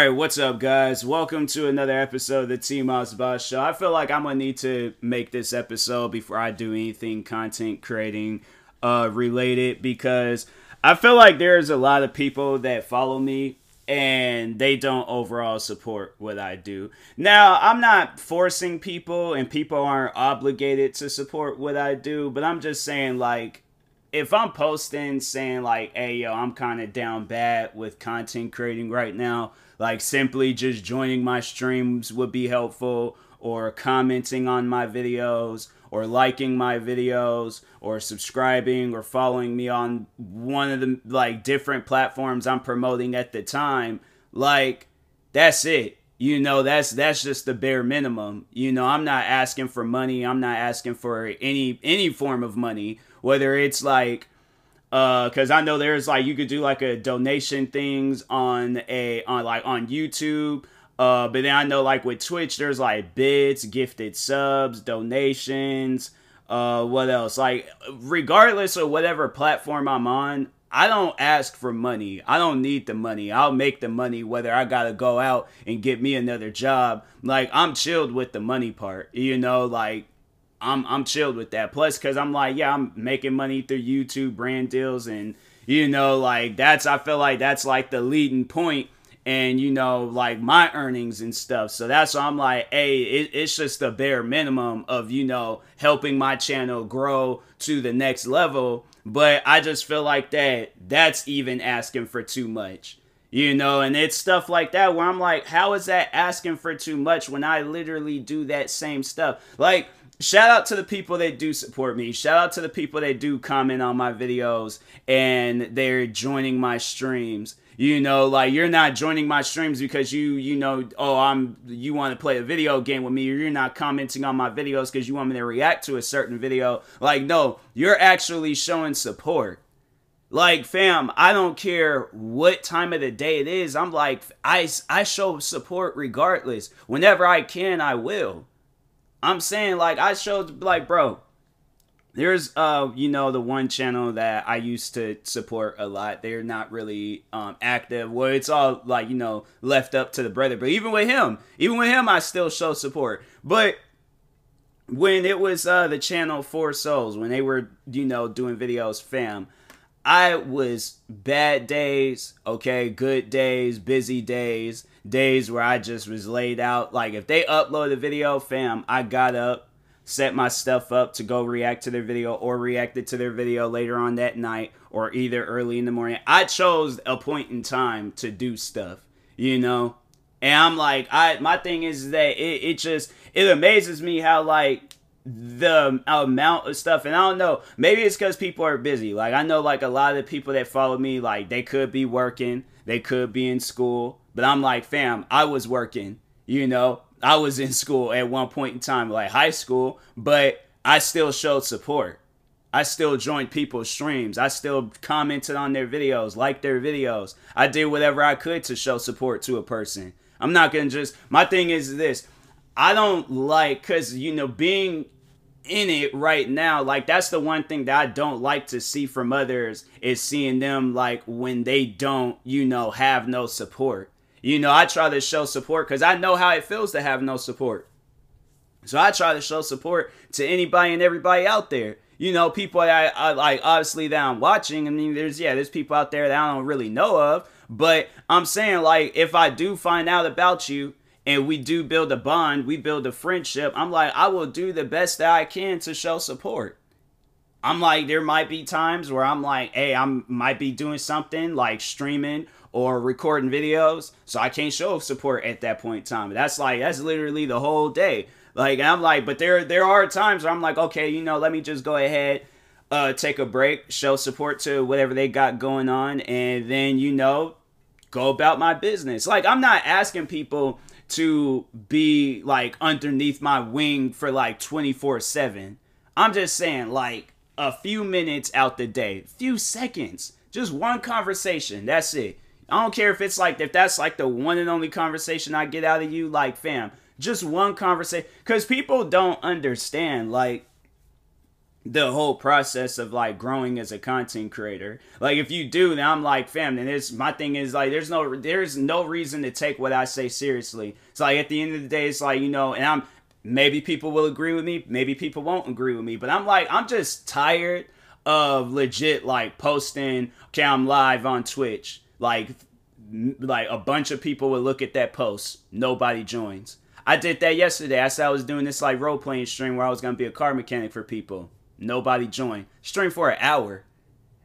right, what's up, guys? Welcome to another episode of the T Moss Boss Show. I feel like I'm gonna need to make this episode before I do anything content creating uh, related because I feel like there's a lot of people that follow me and they don't overall support what I do. Now, I'm not forcing people and people aren't obligated to support what I do, but I'm just saying like if I'm posting saying like, "Hey, yo, I'm kind of down bad with content creating right now," like simply just joining my streams would be helpful, or commenting on my videos, or liking my videos, or subscribing, or following me on one of the like different platforms I'm promoting at the time. Like, that's it. You know that's that's just the bare minimum. You know i'm not asking for money. I'm not asking for any any form of money. Whether it's like uh because i know there's like you could do like a donation things on a on like on youtube uh but then i know like with twitch there's like bits gifted subs donations uh what else like regardless of whatever platform i'm on I don't ask for money. I don't need the money. I'll make the money whether I gotta go out and get me another job. Like I'm chilled with the money part. You know, like I'm I'm chilled with that. Plus, cause I'm like, yeah, I'm making money through YouTube brand deals, and you know, like that's I feel like that's like the leading point, and you know, like my earnings and stuff. So that's why I'm like, hey, it, it's just the bare minimum of you know helping my channel grow to the next level but I just feel like that that's even asking for too much. You know, and it's stuff like that where I'm like, how is that asking for too much when I literally do that same stuff? Like, shout out to the people that do support me. Shout out to the people that do comment on my videos and they're joining my streams. You know like you're not joining my streams because you you know oh i'm you want to play a video game with me. Or you're not commenting on my videos because you want me to react to a certain video. Like no you're actually showing support. Like fam i don't care what time of the day it is. I'm like i i show support regardless. Whenever i can i will i'm saying like i showed like bro there's uh you know the one channel that i used to support a lot. They're not really um active. Well it's all like you know left up to the brother. But even with him even with him i still show support. But when it was uh the channel four souls when they were you know doing videos fam i was bad days okay good days busy days days where i just was laid out like if they upload a video fam i got up set my stuff up to go react to their video or reacted to their video later on that night or either early in the morning. I chose a point in time to do stuff, you know? And I'm like, I my thing is that it, it just it amazes me how like the amount of stuff and I don't know, maybe it's cuz people are busy. Like I know like a lot of people that follow me like they could be working, they could be in school, but I'm like, fam, I was working, you know? I was in school at one point in time, like high school, but I still showed support. I still joined people's streams. I still commented on their videos, liked their videos. I did whatever I could to show support to a person. I'm not going to just, my thing is this I don't like, because, you know, being in it right now, like, that's the one thing that I don't like to see from others is seeing them, like, when they don't, you know, have no support. You know, I try to show support because I know how it feels to have no support. So I try to show support to anybody and everybody out there. You know, people I, I like obviously that I'm watching. I mean, there's yeah, there's people out there that I don't really know of. But I'm saying like if I do find out about you and we do build a bond, we build a friendship, I'm like, I will do the best that I can to show support. I'm like, there might be times where I'm like, hey, I'm might be doing something like streaming or recording videos, so I can't show support at that point in time. That's like that's literally the whole day. Like I'm like, but there there are times where I'm like, okay, you know, let me just go ahead, uh, take a break, show support to whatever they got going on, and then you know, go about my business. Like I'm not asking people to be like underneath my wing for like 24 7. I'm just saying like a few minutes out the day, few seconds, just one conversation. That's it. I don't care if it's like if that's like the one and only conversation I get out of you, like fam, just one conversation. Cause people don't understand. Like the whole process of like growing as a content creator. Like if you do, then I'm like, fam, then it's my thing is like there's no there's no reason to take what I say seriously. It's like at the end of the day, it's like, you know, and I'm maybe people will agree with me, maybe people won't agree with me, but I'm like, I'm just tired of legit like posting, okay, I'm live on Twitch. Like like a bunch of people would look at that post, nobody joins. I did that yesterday. I said I was doing this like role playing stream where I was gonna be a car mechanic for people. Nobody joined. Stream for an hour.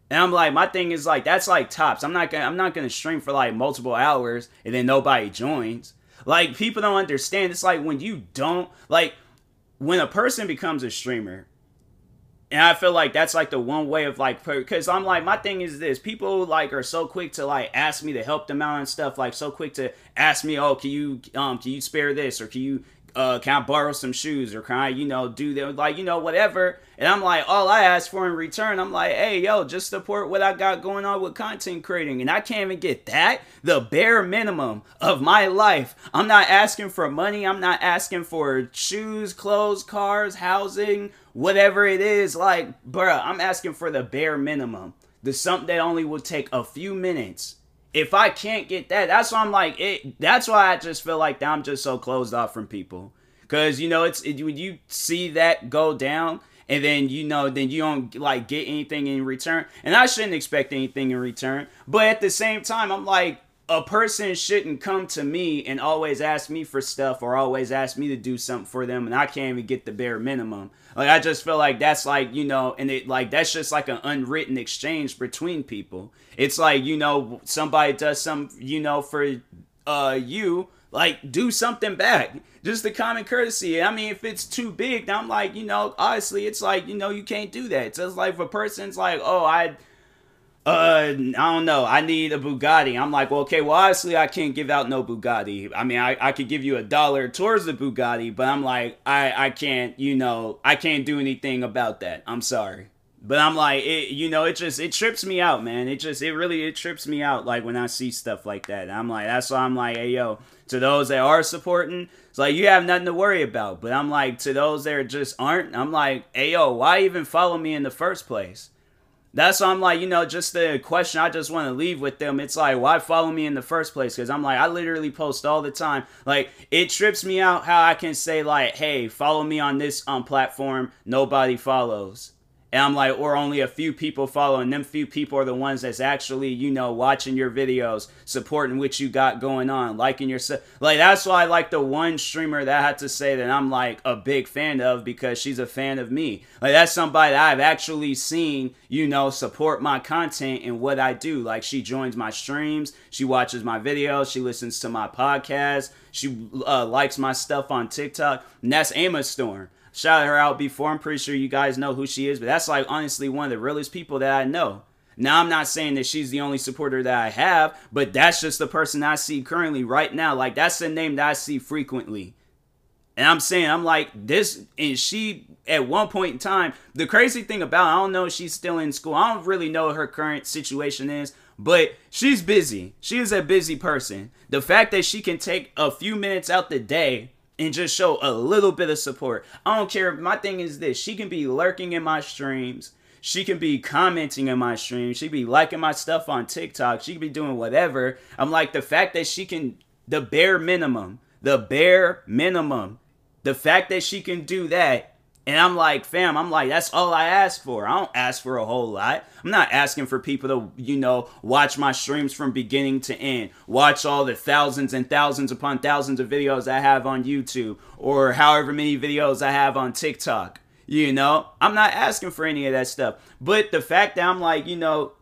And I'm like, my thing is like that's like tops. I'm not gonna I'm not gonna stream for like multiple hours and then nobody joins. Like people don't understand. It's like when you don't like when a person becomes a streamer, and I feel like that's like the one way of like, because I'm like, my thing is this: people like are so quick to like ask me to help them out and stuff. Like so quick to ask me, oh, can you um, can you spare this or can you uh, can I borrow some shoes or can I, you know, do that? Like, you know, whatever. And I'm like, all I ask for in return, I'm like, hey, yo, just support what I got going on with content creating. And I can't even get that. The bare minimum of my life. I'm not asking for money. I'm not asking for shoes, clothes, cars, housing, whatever it is. Like, bruh, I'm asking for the bare minimum. The something that only will take a few minutes if I can't get that, that's why I'm like it. That's why I just feel like I'm just so closed off from people. Cause you know it's it, when you see that go down, and then you know then you don't like get anything in return, and I shouldn't expect anything in return. But at the same time, I'm like a person shouldn't come to me and always ask me for stuff or always ask me to do something for them, and I can't even get the bare minimum. Like I just feel like that's like you know, and it like that's just like an unwritten exchange between people. It's like you know somebody does some you know for uh you like do something back just the common courtesy i mean if it's too big i'm like you know honestly it's like you know you can't do that it's just like if a person's like oh i uh, I don't know. I need a Bugatti. I'm like, well, okay, well, obviously I can't give out no Bugatti. I mean, I, I could give you a dollar towards the Bugatti, but I'm like, I, I can't, you know, I can't do anything about that. I'm sorry. But I'm like, it, you know, it just, it trips me out, man. It just, it really, it trips me out, like, when I see stuff like that. I'm like, that's why I'm like, hey, yo, to those that are supporting, it's like, you have nothing to worry about. But I'm like, to those that just aren't, I'm like, hey, yo, why even follow me in the first place? That's why I'm like, you know, just the question I just want to leave with them. It's like, why follow me in the first place? Because I'm like, I literally post all the time. Like, it trips me out how I can say like, hey, follow me on this um platform. Nobody follows. And I'm like, or only a few people following. them few people are the ones that's actually, you know, watching your videos, supporting what you got going on, liking your stuff. Like that's why I like the one streamer that I had to say that I'm like a big fan of because she's a fan of me. Like that's somebody that I've actually seen, you know, support my content and what I do. Like she joins my streams, she watches my videos, she listens to my podcast, she uh, likes my stuff on TikTok, and that's Emma Storm shouted her out before. I'm pretty sure you guys know who she is, but that's like honestly one of the realest people that I know. Now, I'm not saying that she's the only supporter that I have, but that's just the person I see currently right now. Like, that's the name that I see frequently. And I'm saying, I'm like, this, and she, at one point in time, the crazy thing about, I don't know if she's still in school. I don't really know her current situation is, but she's busy. She is a busy person. The fact that she can take a few minutes out the day and just show a little bit of support. I don't care. My thing is this she can be lurking in my streams. She can be commenting in my streams. She be liking my stuff on TikTok. She can be doing whatever. I'm like, the fact that she can, the bare minimum, the bare minimum, the fact that she can do that and I'm like, fam, I'm like, that's all I ask for. I don't ask for a whole lot. I'm not asking for people to, you know, watch my streams from beginning to end, watch all the thousands and thousands upon thousands of videos I have on YouTube or however many videos I have on TikTok. You know, I'm not asking for any of that stuff. But the fact that I'm like, you know,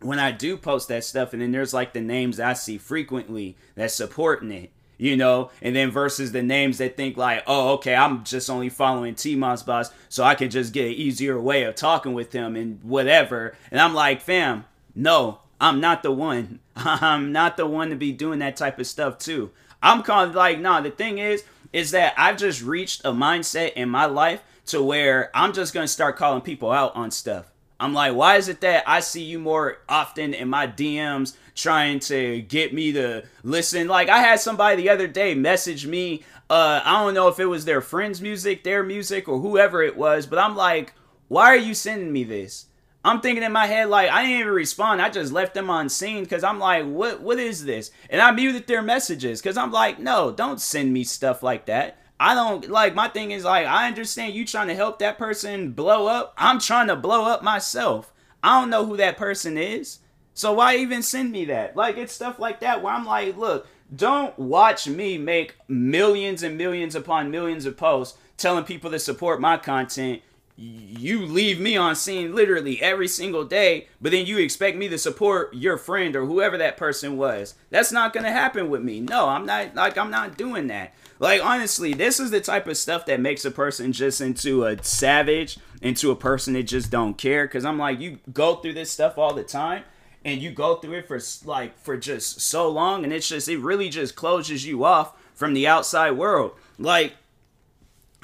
when I do post that stuff and then there's like the names I see frequently that's supporting it you know, and then versus the names that think like, oh, okay, I'm just only following T Moss Boss, so I can just get an easier way of talking with him and whatever. And I'm like, fam, no, I'm not the one. I'm not the one to be doing that type of stuff too. I'm kind of like, nah, the thing is, is that I've just reached a mindset in my life to where I'm just gonna start calling people out on stuff. I'm like, why is it that I see you more often in my DMs trying to get me to listen? Like, I had somebody the other day message me. Uh, I don't know if it was their friend's music, their music, or whoever it was, but I'm like, Why are you sending me this? I'm thinking in my head like I didn't even respond. I just left them on seen because I'm like, what what is this? And I muted their messages because I'm like, no, don't send me stuff like that. I don't like my thing is like I understand you trying to help that person blow up. I'm trying to blow up myself. I don't know who that person is. So why even send me that? Like it's stuff like that where I'm like, look, don't watch me make millions and millions upon millions of posts telling people to support my content. You leave me on seen literally every single day, but then you expect me to support your friend or whoever that person was. That's not gonna happen with me. No, I'm not like I'm not doing that. Like honestly, this is the type of stuff that makes a person just into a savage, into a person that just don't care. Cause I'm like, you go through this stuff all the time and you go through it for like for just so long and it's just it really just closes you off from the outside world like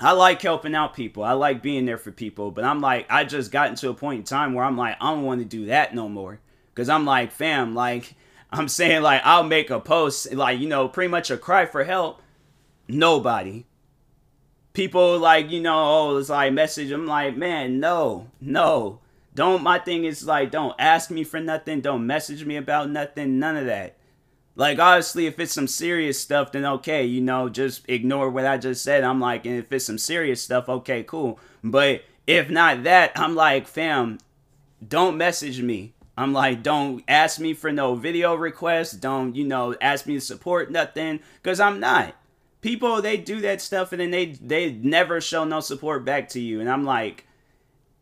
I like helping out people. I like being there for people, but I'm like I just gotten to a point in time where I'm like I don't want to do that no more cuz I'm like fam like I'm saying like I'll make a post like you know pretty much a cry for help nobody people like you know oh it's like message I'm like man no no don't my thing is like don't ask me for nothing, don't message me about nothing, none of that. Like honestly, if it's some serious stuff, then okay, you know, just ignore what I just said. I'm like, and if it's some serious stuff, okay, cool. But if not that, I'm like, fam, don't message me. I'm like, don't ask me for no video requests. Don't, you know, ask me to support nothing. Cause I'm not. People they do that stuff and then they they never show no support back to you. And I'm like,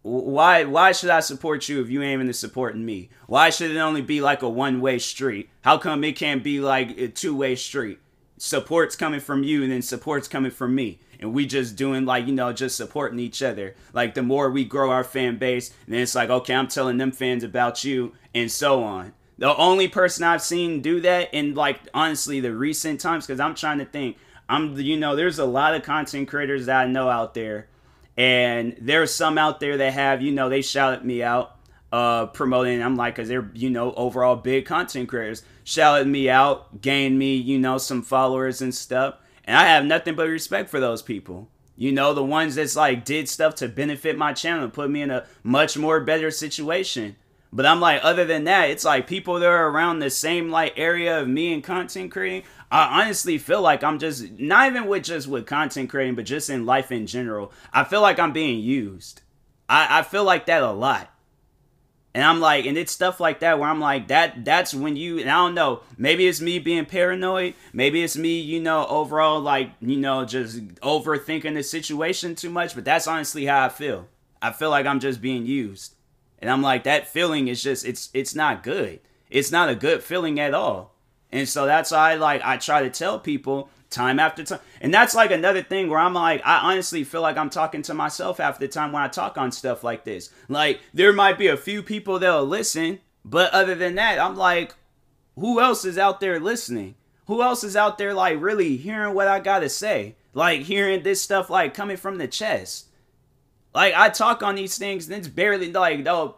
why why should I support you if you ain't even supporting me? Why should it only be like a one way street? How come it can't be like a two way street? Support's coming from you and then support's coming from me. And we just doing like, you know, just supporting each other. Like the more we grow our fan base, then it's like, okay, I'm telling them fans about you and so on. The only person I've seen do that in like honestly the recent times, because I'm trying to think. I'm you know, there's a lot of content creators that I know out there and there's some out there that have, you know, they shouted me out, uh, promoting. I'm like, cause they're, you know, overall big content creators, shouted me out, gained me, you know, some followers and stuff. And I have nothing but respect for those people. You know, the ones that's like did stuff to benefit my channel, put me in a much more better situation. But I'm like, other than that, it's like people that are around the same like area of me and content creating. I honestly feel like I'm just not even with just with content creating, but just in life in general. I feel like I'm being used. I, I feel like that a lot. And I'm like, and it's stuff like that where I'm like, that that's when you and I don't know, maybe it's me being paranoid, maybe it's me, you know, overall like, you know, just overthinking the situation too much, but that's honestly how I feel. I feel like I'm just being used. And I'm like, that feeling is just it's it's not good. It's not a good feeling at all. And so that's why I like I try to tell people time after time. And that's like another thing where I'm like, I honestly feel like I'm talking to myself half the time when I talk on stuff like this. Like there might be a few people that'll listen, but other than that, I'm like, who else is out there listening? Who else is out there like really hearing what I gotta say? Like hearing this stuff like coming from the chest. Like I talk on these things and it's barely like, oh,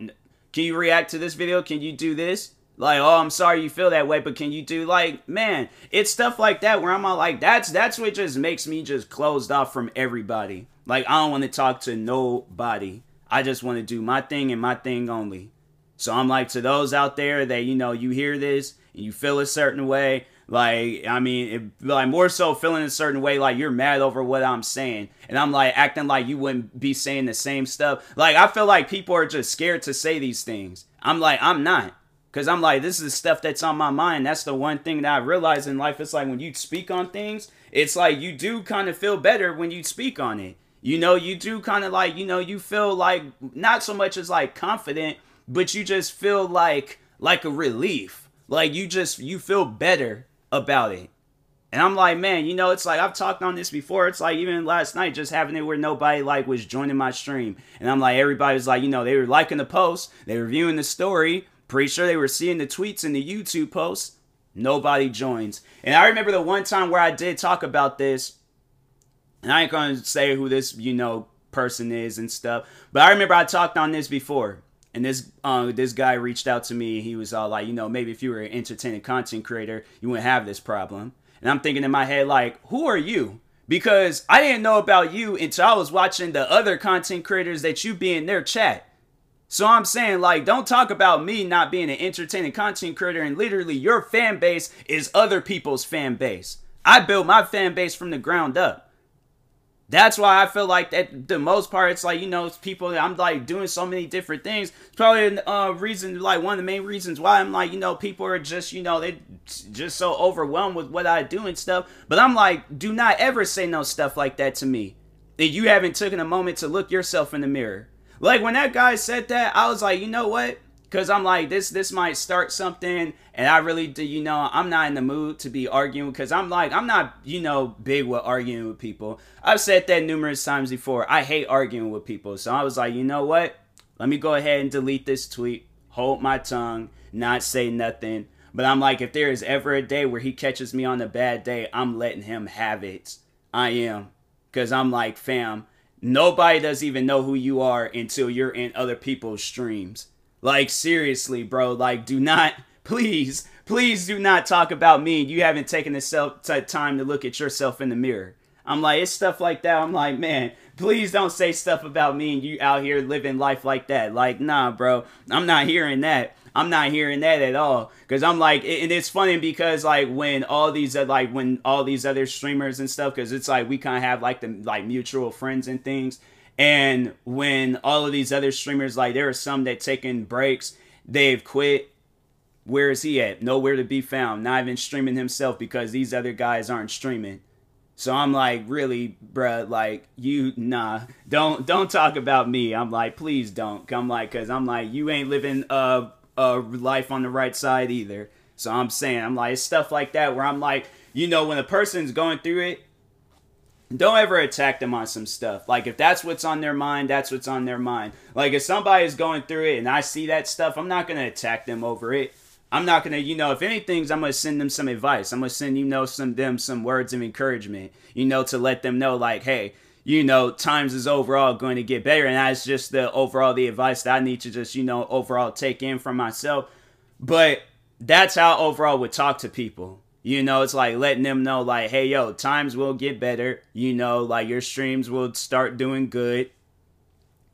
can you react to this video? Can you do this? Like, oh, I'm sorry you feel that way, but can you do like, man, it's stuff like that where I'm all like, that's that's what just makes me just closed off from everybody. Like, I don't want to talk to nobody. I just want to do my thing and my thing only. So I'm like to those out there that you know you hear this and you feel a certain way. Like, I mean, it, like more so feeling a certain way, like you're mad over what I'm saying, and I'm like acting like you wouldn't be saying the same stuff. Like, I feel like people are just scared to say these things. I'm like, I'm not. Cause I'm like, this is stuff that's on my mind. That's the one thing that I realize in life. It's like when you speak on things, it's like you do kind of feel better when you speak on it. You know, you do kind of like, you know, you feel like not so much as like confident, but you just feel like like a relief. Like you just you feel better about it. And I'm like, man, you know, it's like I've talked on this before. It's like even last night, just having it where nobody like was joining my stream, and I'm like, everybody was like, you know, they were liking the post, they were viewing the story, Pretty sure they were seeing the tweets and the YouTube posts. Nobody joins. And I remember the one time where I did talk about this, and I ain't gonna say who this, you know, person is and stuff. But I remember I talked on this before. And this uh, this guy reached out to me. He was all like, you know, maybe if you were an entertaining content creator, you wouldn't have this problem. And I'm thinking in my head, like, who are you? because I didn't know about you until I was watching the other content creators that you be in their chat. So I'm saying, like, don't talk about me not being an entertaining content creator, and literally your fan base is other people's fan base. I built my fan base from the ground up. That's why I feel like that the most part, it's like, you know, people, I'm like doing so many different things. It's probably a uh, reason, like one of the main reasons why I'm like, you know, people are just, you know, they just so overwhelmed with what I do and stuff. But I'm like, do not ever say no stuff like that to me. That you haven't taken a moment to look yourself in the mirror. Like when that guy said that, I was like, you know what? Cause I'm like this this might start something, and I really do. You know, I'm not in the mood to be arguing because I'm like I'm not you know big with arguing with people. I've said that numerous times before. I hate arguing with people, so I was like, you know what? Let me go ahead and delete this tweet, hold my tongue, not say nothing. But I'm like, if there is ever a day where he catches me on a bad day, I'm letting him have it. I am, cause I'm like, fam, nobody does even know who you are until you're in other people's streams. Like seriously, bro. Like do not please, please do not talk about me. You haven't taken the self time to look at yourself in the mirror. I'm like, it's stuff like that. I'm like, man, please don't say stuff about me and you out here living life like that. Like, nah, bro, I'm not hearing that. I'm not hearing that at all. Cause I'm like, and it's funny because like when all these uh, like when all these other streamers and stuff, cause it's like we kind of have like the like mutual friends and things. And when all of these other streamers, like there are some that taking breaks, they've quit. Where is he at? Nowhere to be found. Not even streaming himself because these other guys aren't streaming. So I'm like, really, bruh, like you, nah, don't don't talk about me. I'm like, please don't. I'm like, cause I'm like, you ain't living a a life on the right side either. So I'm saying, I'm like, stuff like that where I'm like, you know, when a person's going through it, don't ever attack them on some stuff. Like if that's what's on their mind, that's what's on their mind. Like if somebody's going through it and I see that stuff, I'm not gonna attack them over it. I'm not gonna, you know, if anything's, I'm gonna send them some advice. I'm gonna send you know some them some words of encouragement. You know, to let them know like, hey, you know, times is overall going to get better, and that's just the overall the advice that I need to just you know overall take in from myself. But that's how overall would talk to people. You know, it's like letting them know, like, hey, yo, times will get better. You know, like your streams will start doing good.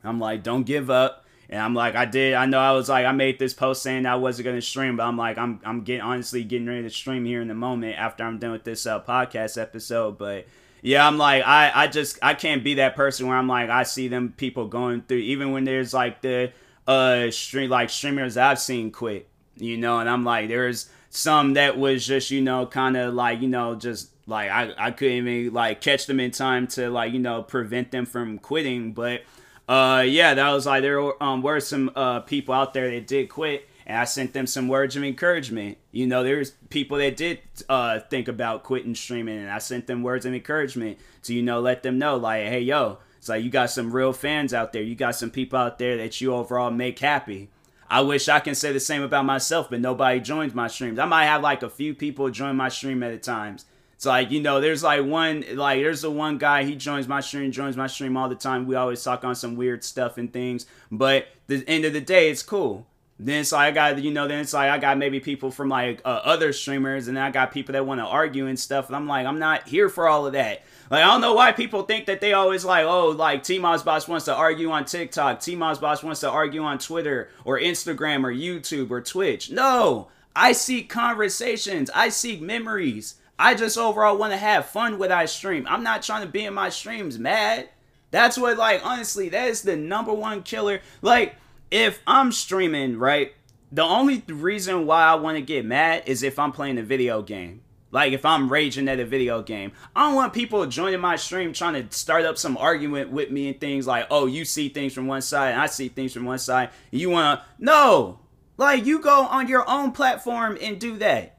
I'm like, don't give up. And I'm like, I did. I know I was like, I made this post saying I wasn't gonna stream, but I'm like, I'm I'm getting honestly getting ready to stream here in the moment after I'm done with this uh, podcast episode. But yeah, I'm like, I I just I can't be that person where I'm like, I see them people going through, even when there's like the uh stream like streamers I've seen quit, you know, and I'm like, there's some that was just you know kind of like you know just like I, I couldn't even like catch them in time to like you know prevent them from quitting but uh yeah that was like there um, were some uh people out there that did quit and I sent them some words of encouragement. You know, there's people that did uh, think about quitting streaming, and I sent them words of encouragement to you know let them know like, hey yo, it's like you got some real fans out there. You got some people out there that you overall make happy. I wish I can say the same about myself, but nobody joins my streams. I might have like a few people join my stream at a times. It's like, you know, there's like one, like, there's the one guy, he joins my stream, joins my stream all the time. We always talk on some weird stuff and things. But the end of the day, it's cool. Then it's like I got, you know, then it's like I got maybe people from like uh, other streamers, and I got people that want to argue and stuff. And I'm like, I'm not here for all of that. Like I don't know why people think that they always like, oh, like T Moss Boss wants to argue on TikTok, T Moss Boss wants to argue on Twitter or Instagram or YouTube or Twitch. No, I seek conversations. I seek memories. I just overall want to have fun with I stream. I'm not trying to be in my streams mad. That's what like honestly, that is the number one killer. Like if I'm streaming, right? The only reason why I want to get mad is if I'm playing a video game. Like if I'm raging at a video game, I don't want people joining my stream trying to start up some argument with me and things like, oh, you see things from one side and I see things from one side. you wanna no, like you go on your own platform and do that.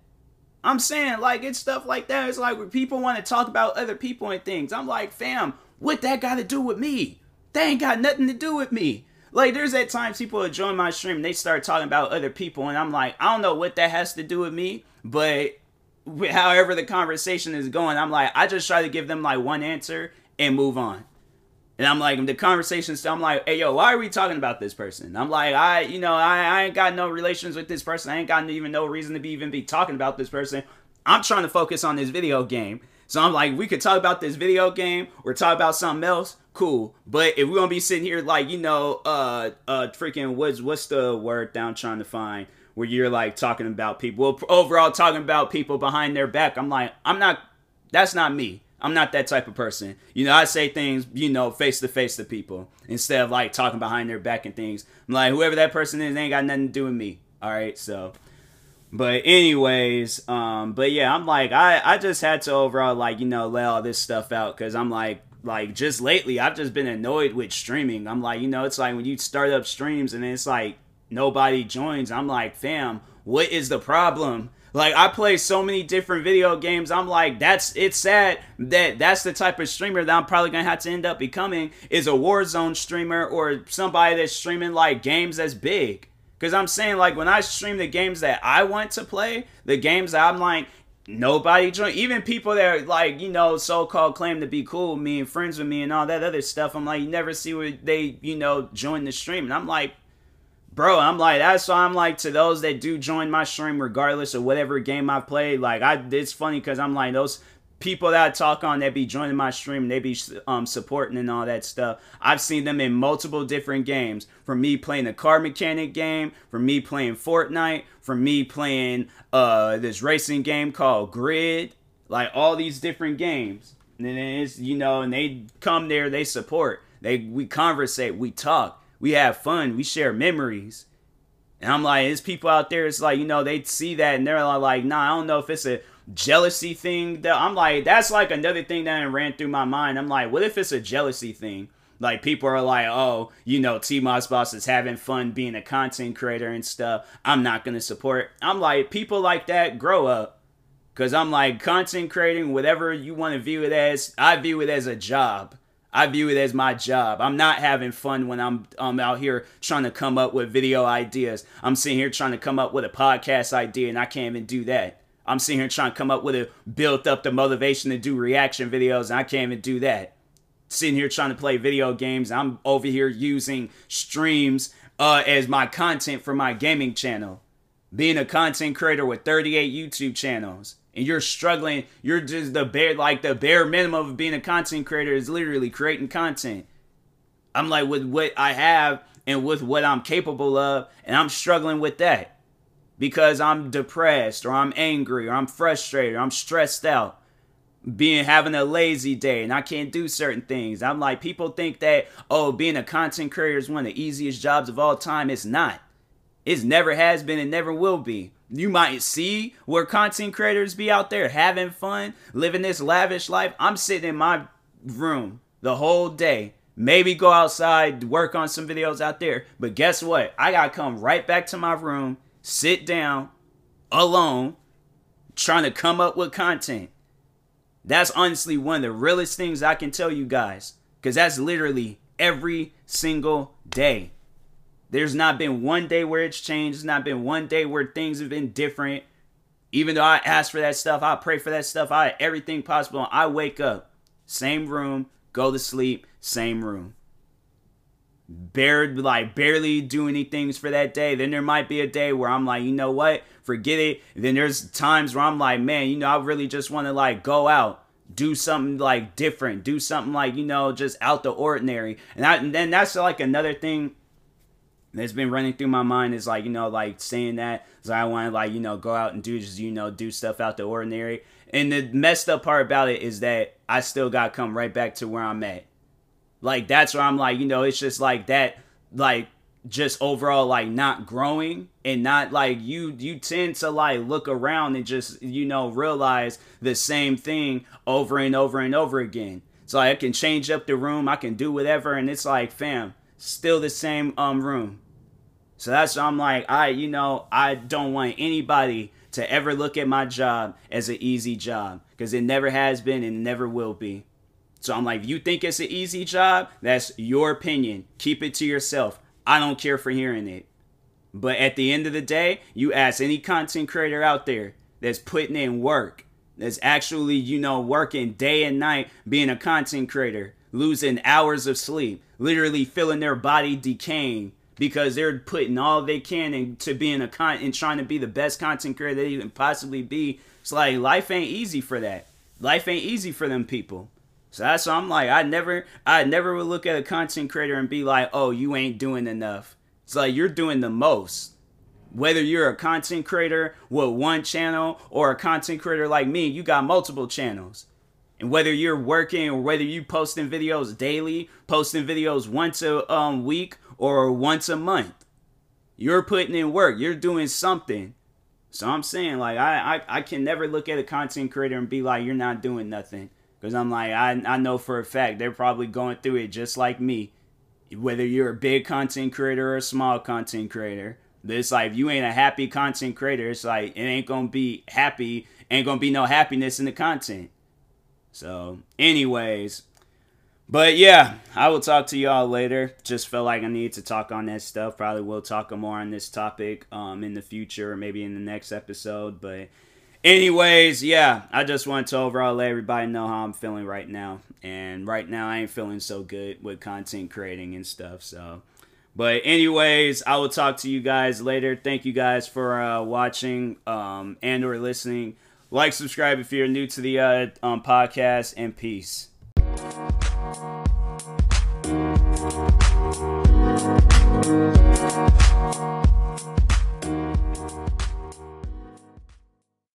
I'm saying like it's stuff like that. It's like where people want to talk about other people and things. I'm like, fam, what that got to do with me? They ain't got nothing to do with me. Like there's at times people join my stream and they start talking about other people and I'm like, I don't know what that has to do with me, but however the conversation is going, I'm like, I just try to give them like one answer and move on. And I'm like, the conversation, so I'm like, hey, yo, why are we talking about this person? I'm like, I, you know, I, I ain't got no relations with this person. I ain't got even no reason to be even be talking about this person. I'm trying to focus on this video game. So I'm like, we could talk about this video game or talk about something else. Cool. But if we're gonna be sitting here like, you know, uh uh freaking what's what's the word down trying to find where you're like talking about people overall talking about people behind their back. I'm like, I'm not that's not me. I'm not that type of person. You know, I say things, you know, face to face to people instead of like talking behind their back and things. I'm like, whoever that person is, ain't got nothing to do with me. All right, so. But anyways, um, but yeah, I'm like, I I just had to overall like you know lay all this stuff out because I'm like like just lately I've just been annoyed with streaming. I'm like, you know, it's like when you start up streams and it's like nobody joins. I'm like, fam, what is the problem? Like I play so many different video games. I'm like, that's it's sad that that's the type of streamer that I'm probably gonna have to end up becoming is a Warzone streamer or somebody that's streaming like games that's big. Cause I'm saying like when I stream the games that I want to play, the games that I'm like nobody join, even people that are like you know so-called claim to be cool with me and friends with me and all that other stuff. I'm like, you never see where they you know join the stream, and I'm like, bro, I'm like, that's why I'm like to those that do join my stream, regardless of whatever game I've played. Like, I, it's funny because I'm like those people that I talk on that be joining my stream, they be um, supporting and all that stuff. I've seen them in multiple different games. From me playing a car mechanic game, from me playing Fortnite, from me playing uh this racing game called Grid, like all these different games. And then it's you know, and they come there, they support. They we conversate, we talk we have fun, we share memories. And I'm like, there's people out there, it's like, you know, they see that and they're like, nah, I don't know if it's a jealousy thing. I'm like, that's like another thing that ran through my mind. I'm like, what if it's a jealousy thing? Like people are like, oh, you know, T Moss Boss is having fun being a content creator and stuff. I'm not gonna support. I'm like, people like that grow up. Cause I'm like content creating, whatever you want to view it as, I view it as a job. I view it as my job. I'm not having fun when I'm I'm out here trying to come up with video ideas. I'm sitting here trying to come up with a podcast idea and I can't even do that. I'm sitting here trying to come up with a build up the motivation to do reaction videos and I can't even do that. Sitting here trying to play video games. I'm over here using streams uh, as my content for my gaming channel. Being a content creator with 38 YouTube channels and you're struggling, you're just the bare like the bare minimum of being a content creator is literally creating content. I'm like with what I have and with what I'm capable of, and I'm struggling with that because I'm depressed or I'm angry or I'm frustrated or I'm stressed out. Being having a lazy day and I can't do certain things. I'm like, people think that, oh, being a content creator is one of the easiest jobs of all time. It's not. It never has been and never will be you might see where content creators be out there having fun, living this lavish life. I'm sitting in my room the whole day. Maybe go outside, work on some videos out there. But guess what? I got to come right back to my room, sit down alone, trying to come up with content. That's honestly one of the realest things I can tell you guys. Because that's literally every single day. There's not been one day where it's changed. There's not been one day where things have been different. Even though I ask for that stuff, I pray for that stuff, I everything possible. I wake up, same room, go to sleep, same room. Bare like barely do any things for that day. Then there might be a day where I'm like, you know what, forget it. then there's times where I'm like, man, you know, I really just want to like go out do something like different, do something like you know just out the ordinary, and, I, and then that's like another thing that's been running through my mind is like you know like saying that so I want to like you know go out and do just you know do stuff out the ordinary. And the messed up part about it is that I still got to come right back to where I'm at. Like that's where I'm like you know it's just like that like just overall like not growing and not like you you tend to like look around and just you know realize the same thing over and over and over again so i can change up the room i can do whatever and it's like fam still the same um room. So that's I'm like, I you know, I don't want anybody to ever look at my job as an easy job because it never has been and never will be. So I'm like, if you think it's an easy job, that's your opinion. Keep it to yourself. I don't care for hearing it. But at the end of the day, you ask any content creator out there that's putting in work, that's actually, you know, working day and night being a content creator, losing hours of sleep, literally feeling their body decaying because they're putting all they can into being a con and trying to be the best content creator they can possibly be. It's like life ain't easy for that. life ain't easy for them people. So that's why I'm like, I never, I never would look at a content creator and be like, oh, you ain't doing enough. It's like you're doing the most. Whether you're a content creator with one channel or a content creator like me, you got multiple channels. And whether you're working or whether you posting videos daily, posting videos once a um, week or once a month, you're putting in work. You're doing something. So I'm saying like I, I, I can never look at a content creator and be like you're not doing nothing. Because I'm like, I, I know for a fact they're probably going through it just like me. Whether you're a big content creator or a small content creator. It's like, if you ain't a happy content creator, it's like, it ain't to be happy, ain't to be no happiness in the content. So, anyways. But yeah, I will talk to y'all later. Just felt like I needed to talk on that stuff. Probably will talk more on this topic um, in the future or maybe in the next episode. But Anyways, yeah, I just want to overall let everybody know how I'm feeling right now. And right now, I ain't feeling so good with content creating and stuff. So, but anyways, I will talk to you guys later. Thank you guys for uh, watching um, and or listening. Like, subscribe if you're new to the uh, um, podcast, and peace.